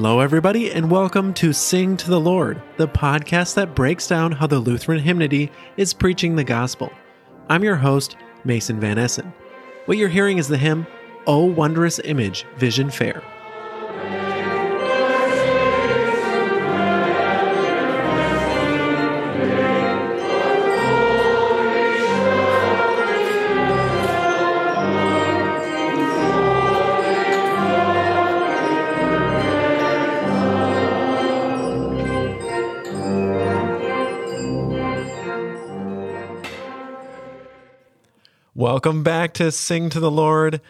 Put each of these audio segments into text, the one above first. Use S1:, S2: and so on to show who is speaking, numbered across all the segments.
S1: Hello, everybody, and welcome to Sing to the Lord, the podcast that breaks down how the Lutheran hymnody is preaching the gospel. I'm your host, Mason Van Essen. What you're hearing is the hymn, O Wondrous Image, Vision Fair. Welcome back to Sing to the Lord.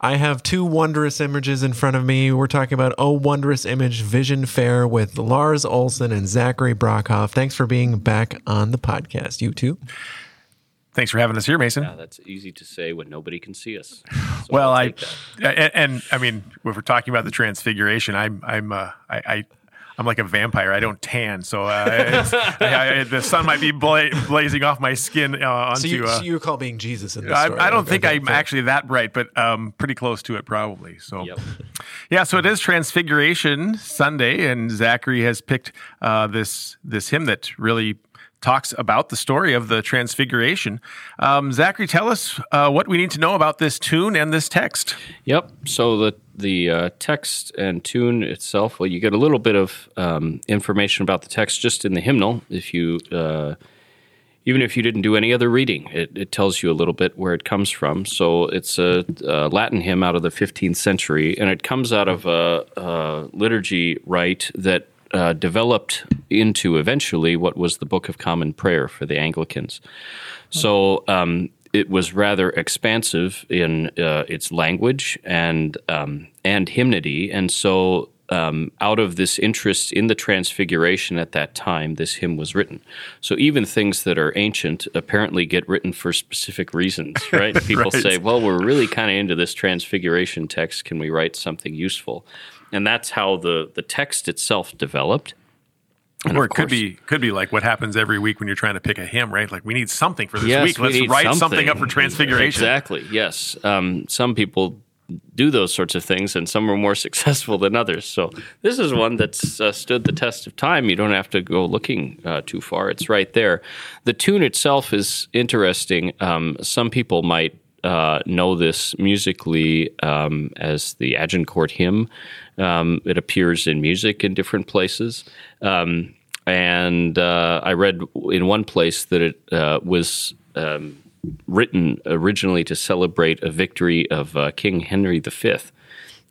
S1: I have two wondrous images in front of me. We're talking about Oh Wondrous Image Vision Fair with Lars Olson and Zachary Brockhoff. Thanks for being back on the podcast, you two.
S2: Thanks for having us here, Mason.
S3: Yeah, that's easy to say when nobody can see us. So
S2: well,
S3: I'll
S2: I
S3: take that.
S2: and, and I mean, if we're talking about the transfiguration, I'm I'm uh, I, I I'm like a vampire. I don't tan, so uh, I, I, the sun might be bla- blazing off my skin uh, onto.
S1: So you,
S2: uh,
S1: so you recall being Jesus in this
S2: I,
S1: story.
S2: I don't
S1: Okay,
S2: think I'm actually that bright, but um, pretty close to it probably. So,
S3: Yep.
S2: yeah. So it is Transfiguration Sunday, and Zachary has picked uh, this this hymn that really talks about the story of the Transfiguration. Um, Zachary, tell us uh, what we need to know about this tune and this text.
S3: Yep. So the the uh, text and tune itself. Well, you get a little bit of um, information about the text just in the hymnal. If you uh, even if you didn't do any other reading, it, it tells you a little bit where it comes from. So it's a, a Latin hymn out of the 15th century, and it comes out of a, a liturgy rite that uh, developed into eventually what was the Book of Common Prayer for the Anglicans. So um, it was rather expansive in uh, its language and um, and hymnody, and so um, out of this interest in the Transfiguration at that time, this hymn was written. So even things that are ancient apparently get written for specific reasons, right? People
S2: Right.
S3: say, "Well, we're really kind of into this Transfiguration text. Can we write something useful?" And that's how the the text itself developed. And
S2: or it could be could be like what happens every week when you're trying to pick a hymn, right? Like we need something for this
S3: Yes,
S2: week. Let's
S3: need
S2: write something. up for Transfiguration.
S3: Exactly. Yes. Um, some people do those sorts of things, and some are more successful than others. So this is one that's uh, stood the test of time. You don't have to go looking uh, too far; it's right there. The tune itself is interesting. Um, some people might. Uh, know this musically um, as the Agincourt hymn. Um, it appears in music in different places. Um, and uh, I read in one place that it uh, was um, written originally to celebrate a victory of uh, King Henry V.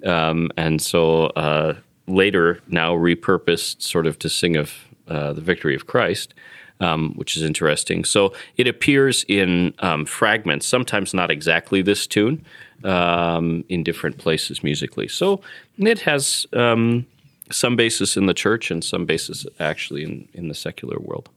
S3: Um, and so uh, later, now repurposed sort of to sing of uh, the victory of Christ, um, which is interesting. So it appears in um, fragments, sometimes not exactly this tune, um, in different places musically. So it has um, some basis in the church and some basis actually in, in the secular world.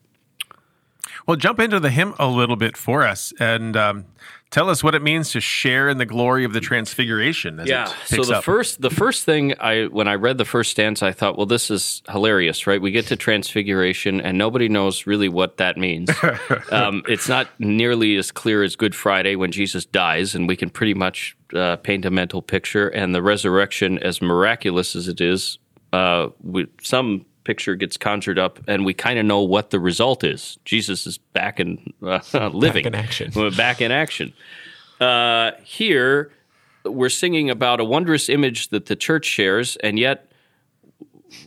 S2: Well, jump into the hymn a little bit for us and um, tell us what it means to share in the glory of the Transfiguration. As
S3: Yeah. So the
S2: up.
S3: first the first thing I when I read the first stanza, I thought, well, this is hilarious, right? We get to Transfiguration, and nobody knows really what that means. um, it's not nearly as clear as Good Friday when Jesus dies, and we can pretty much uh, paint a mental picture. And the resurrection, as miraculous as it is, uh, we, some picture gets conjured up, and we kind of know what the result is. Jesus is back in uh, living,
S1: in action.
S3: Back in action. Uh, here, we're singing about a wondrous image that the church shares, and yet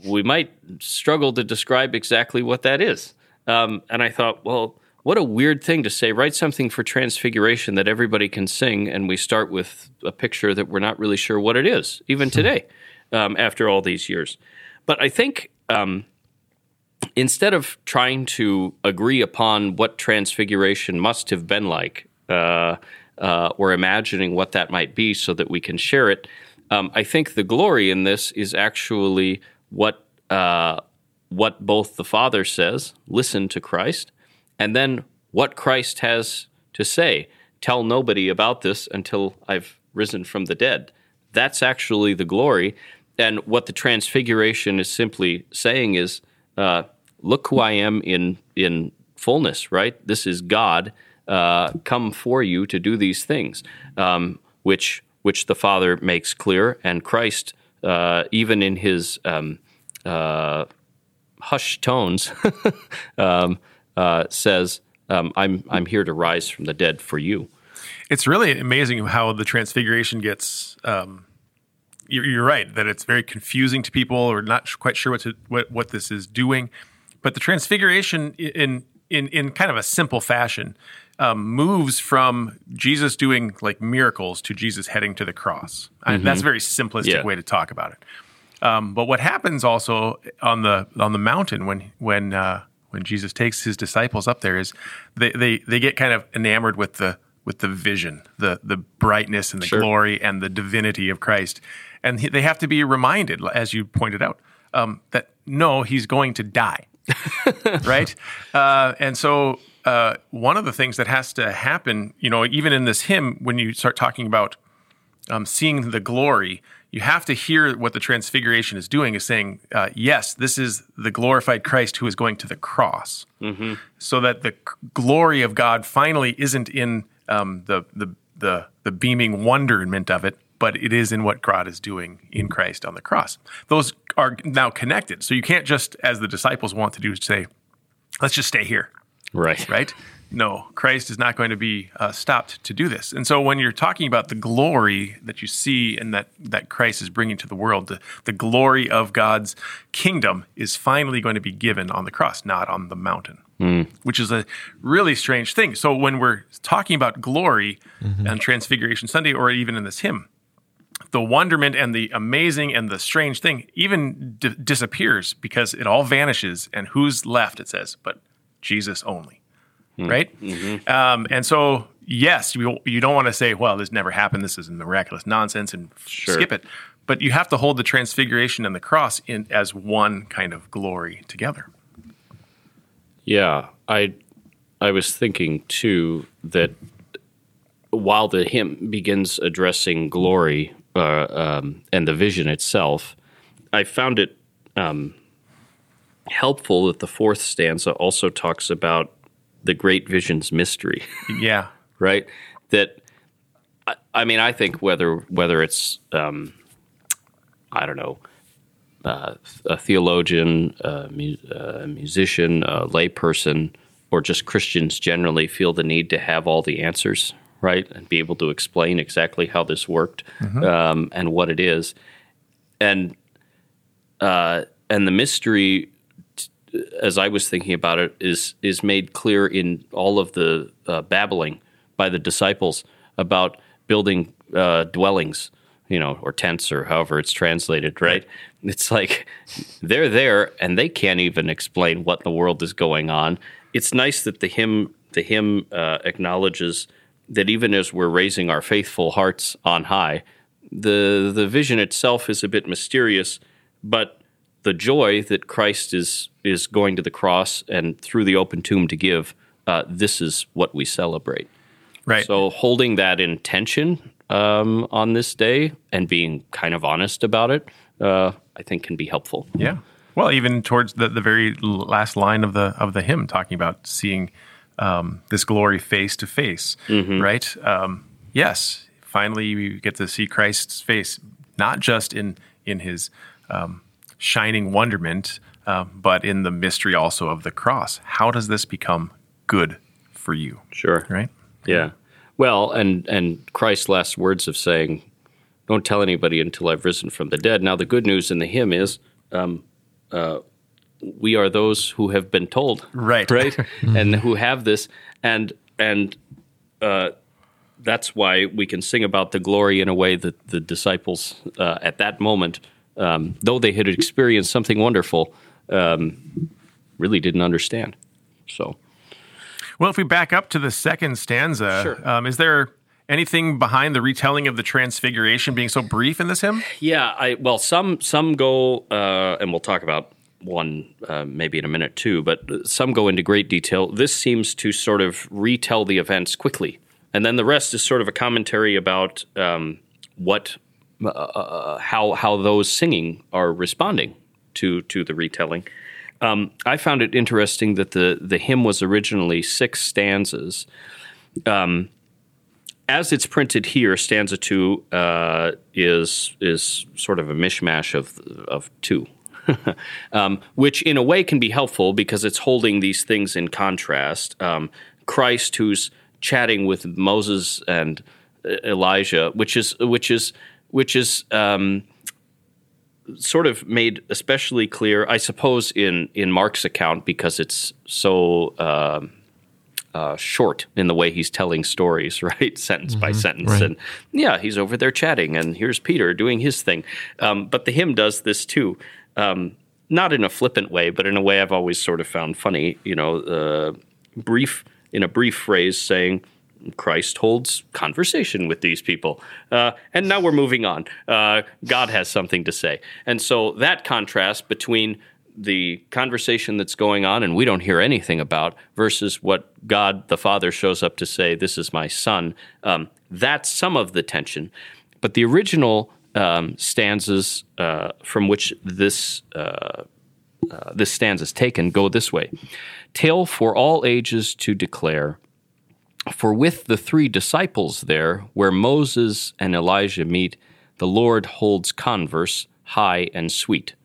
S3: we might struggle to describe exactly what that is. Um, and I thought, well, what a weird thing to say. Write something for Transfiguration that everybody can sing, and we start with a picture that we're not really sure what it is, even today, um, after all these years. But I think um, instead of trying to agree upon what Transfiguration must have been like, uh, uh, or imagining what that might be so that we can share it, um, I think the glory in this is actually what uh, what both the Father says, listen to Christ, and then what Christ has to say. Tell nobody about this until I've risen from the dead. That's actually the glory. And what the Transfiguration is simply saying is, uh, look who I am in in fullness. Right? This is God uh, come for you to do these things, um, which which the Father makes clear, and Christ uh, even in his um, uh, hushed tones, um, uh, says, um, "I'm I'm here to rise from the dead for you."
S2: It's really amazing how the transfiguration gets. Um, you're, you're right that it's very confusing to people, or not quite sure what to, what what this is doing. But the transfiguration, in in in kind of a simple fashion, um, moves from Jesus doing like miracles to Jesus heading to the cross. I, that's a very simplistic
S3: Yeah.
S2: way to talk about it. Um, but what happens also on the on the mountain when when uh, when Jesus takes his disciples up there is they, they they get kind of enamored with the with the vision, the the brightness and the
S3: Sure.
S2: glory and the divinity of Christ, and they have to be reminded, as you pointed out, um, that no, he's going to die, right? Uh, and so uh, one of the things that has to happen, you know, even in this hymn, when you start talking about um, seeing the glory, you have to hear what the transfiguration is doing is saying, uh, yes, this is the glorified Christ who is going to the cross. So that the glory of God finally isn't in um, the, the, the, the beaming wonderment of it, but it is in what God is doing in Christ on the cross. Those are now connected. So you can't just, as the disciples want to do, say, let's just stay here
S3: Right.
S2: right? No, Christ is not going to be uh, stopped to do this. And so when you're talking about the glory that you see and that, that Christ is bringing to the world, the, the glory of God's kingdom is finally going to be given on the cross, not on the mountain, Hmm. which is a really strange thing. So when we're talking about glory mm-hmm. and Transfiguration Sunday or even in this hymn, the wonderment and the amazing and the strange thing even d- disappears because it all vanishes. And who's left? It says, but Jesus only. Hmm. Right. Mm-hmm. Um, and so, yes, you, you don't want to say, well, this never happened. This is miraculous nonsense and
S3: Sure.
S2: skip it. But you have to hold the transfiguration and the cross in as one kind of glory together.
S3: Yeah, I I was thinking too that while the hymn begins addressing glory uh, um, and the vision itself, I found it um, helpful that the fourth stanza also talks about the great vision's mystery.
S2: Yeah.
S3: right? That I, I mean, I think whether whether it's um, I don't know, uh, a theologian, a, mu- a musician, a layperson, or just Christians generally feel the need to have all the answers, right, and be able to explain exactly how this worked um, and what it is, and uh, and the mystery as I was thinking about it, is is made clear in all of the uh, babbling by the disciples about building uh, dwellings, you know, or tents or however it's translated. Right? It's like they're there and they can't even explain what in the world is going on. It's nice that the hymn the hymn uh, acknowledges that even as we're raising our faithful hearts on high, the the vision itself is a bit mysterious, but the joy that Christ is is going to the cross and through the open tomb to give, uh, this is what we celebrate.
S2: Right.
S3: So holding that in tension um, on this day and being kind of honest about it, uh, I think can be helpful.
S2: Yeah. Well, even towards the, the very last line of the of the hymn, talking about seeing um, this glory face to face, right? Um, yes, finally we get to see Christ's face, not just in in his um, shining wonderment, uh, but in the mystery also of the cross. How does this become good for you?
S3: Sure.
S2: Right?
S3: Yeah. Well, and and Christ's last words of saying, "Don't tell anybody until I've risen from the dead." Now, the good news in the hymn is, um, uh, we are those who have been told,
S2: Right.
S3: right, and who have this, and and uh, that's why we can sing about the glory in a way that the disciples uh, at that moment, um, though they had experienced something wonderful, um, really didn't understand. So.
S2: Well, if we back up to the second stanza,
S3: Sure.
S2: um, is there anything behind the retelling of the Transfiguration being so brief in this hymn?
S3: Yeah, I well, some some go, uh, and we'll talk about one uh, maybe in a minute too. But some go into great detail. This seems to sort of retell the events quickly, and then the rest is sort of a commentary about um, what, uh, uh, how how those singing are responding to to the retelling. Um, I found it interesting that the the hymn was originally six stanzas as it's printed here, stanza two uh, is is sort of a mishmash of of two, um, which in a way can be helpful because it's holding these things in contrast. Um, Christ, who's chatting with Moses and uh, Elijah, which is which is which is um, sort of made especially clear, I suppose, in in Mark's account because it's so. Uh, uh, short in the way he's telling stories, right? Sentence mm-hmm, by sentence. Right. And yeah, he's over there chatting, and here's Peter doing his thing. Um, but the hymn does this too. Um, not in a flippant way, but in a way I've always sort of found funny. You know, uh, brief in a brief phrase saying, Christ holds conversation with these people. Uh, and now we're moving on. Uh, God has something to say. And so that contrast between the conversation that's going on and we don't hear anything about versus what God the Father shows up to say, This is my son, um, that's some of the tension. But the original um, stanzas uh, from which this, uh, uh, this stanza is taken go this way Tale for all ages to declare. For with the three disciples there, where Moses and Elijah meet, the Lord holds converse high and sweet.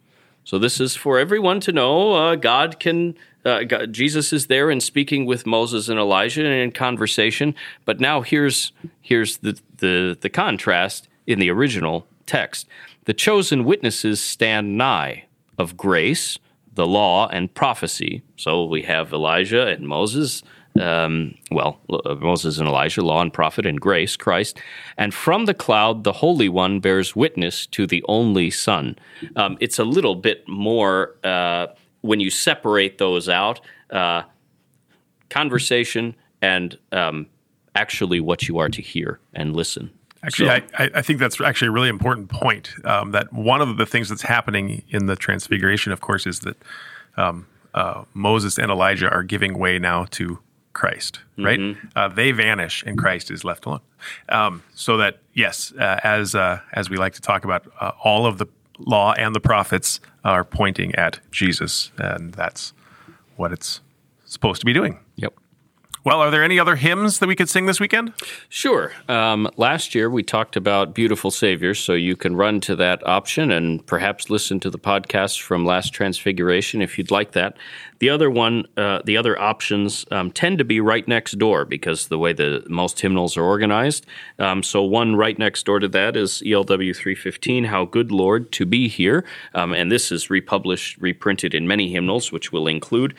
S3: So this is for everyone to know. Uh, God can. Uh, God, Jesus is there and speaking with Moses and Elijah and in conversation. But now here's here's the, the the contrast in the original text. The chosen witnesses stand nigh of grace, the law, and prophecy. So we have Elijah and Moses um, well, uh, Moses and Elijah, law and prophet and grace, Christ. And from the cloud, the Holy One bears witness to the only Son. Um, it's a little bit more uh, when you separate those out uh, conversation and um, actually what you are to hear and listen.
S2: Actually, so, I, I, think that's actually a really important point. Um, that one of the things that's happening in the Transfiguration, of course, is that um, uh, Moses and Elijah are giving way now to Christ, right? Mm-hmm. Uh, they vanish and Christ is left alone. Um, so that yes, uh, as uh, as we like to talk about, uh, all of the law and the prophets are pointing at Jesus, and that's what it's supposed to be doing. Well, are there any other hymns that we could sing this weekend?
S3: Sure. Um, last year we talked about Beautiful Savior, so you can run to that option and perhaps listen to the podcast from last Transfiguration if you'd like that. The other one, uh, the other options um, tend to be right next door because the way the most hymnals are organized. Um, so one right next door to that is ELW 315, How Good Lord to Be Here. Um, and this is republished, reprinted in many hymnals, which will include.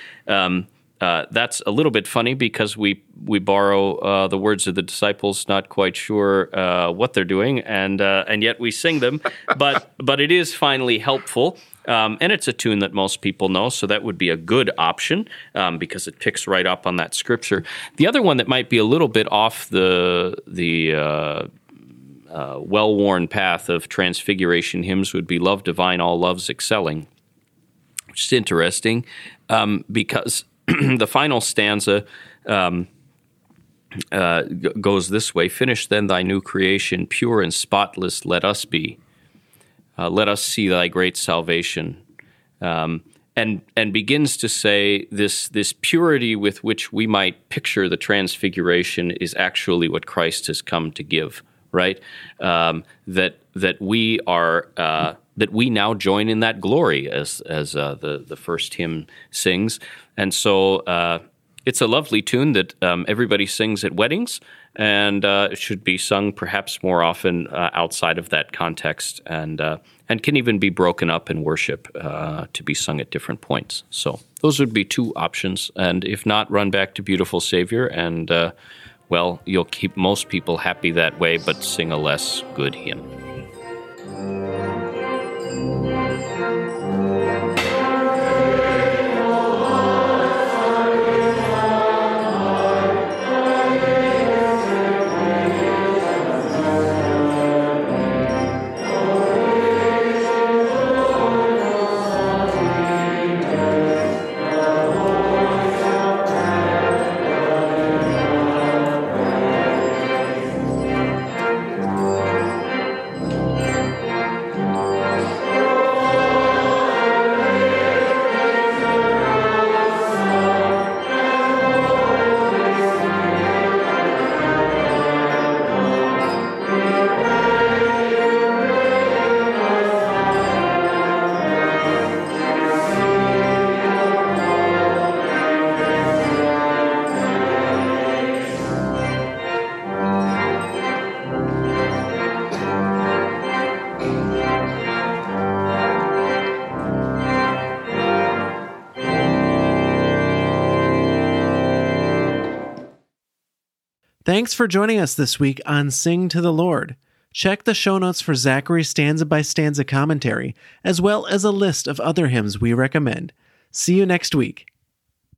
S3: Uh, that's a little bit funny because we we borrow uh, the words of the disciples, not quite sure uh, what they're doing, and uh, and yet we sing them. but but it is finally helpful, um, and it's a tune that most people know, so that would be a good option um, because it picks right up on that scripture. The other one that might be a little bit off the the uh, uh, well worn path of transfiguration hymns would be "Love Divine, All Loves Excelling," which is interesting um, because the final stanza um, uh, g- goes this way Finish then thy new creation, pure and spotless, let us be. Uh, let us see thy great salvation. Um, and, and begins to say this, this purity with which we might picture the transfiguration is actually what Christ has come to give, right? Um, that, that we are. Uh, that we now join in that glory, as as uh, the the first hymn sings, and so uh, it's a lovely tune that um, everybody sings at weddings, and uh, it should be sung perhaps more often uh, outside of that context, and uh, and can even be broken up in worship to be sung at different points. So those would be two options, and if not, run back to "Beautiful Savior," and well, you'll keep most people happy that way, but sing a less good hymn.
S1: Thanks for joining us this week on Sing to the Lord. Check the show notes for Zachary's stanza by stanza commentary, as well as a list of other hymns we recommend. See you next week.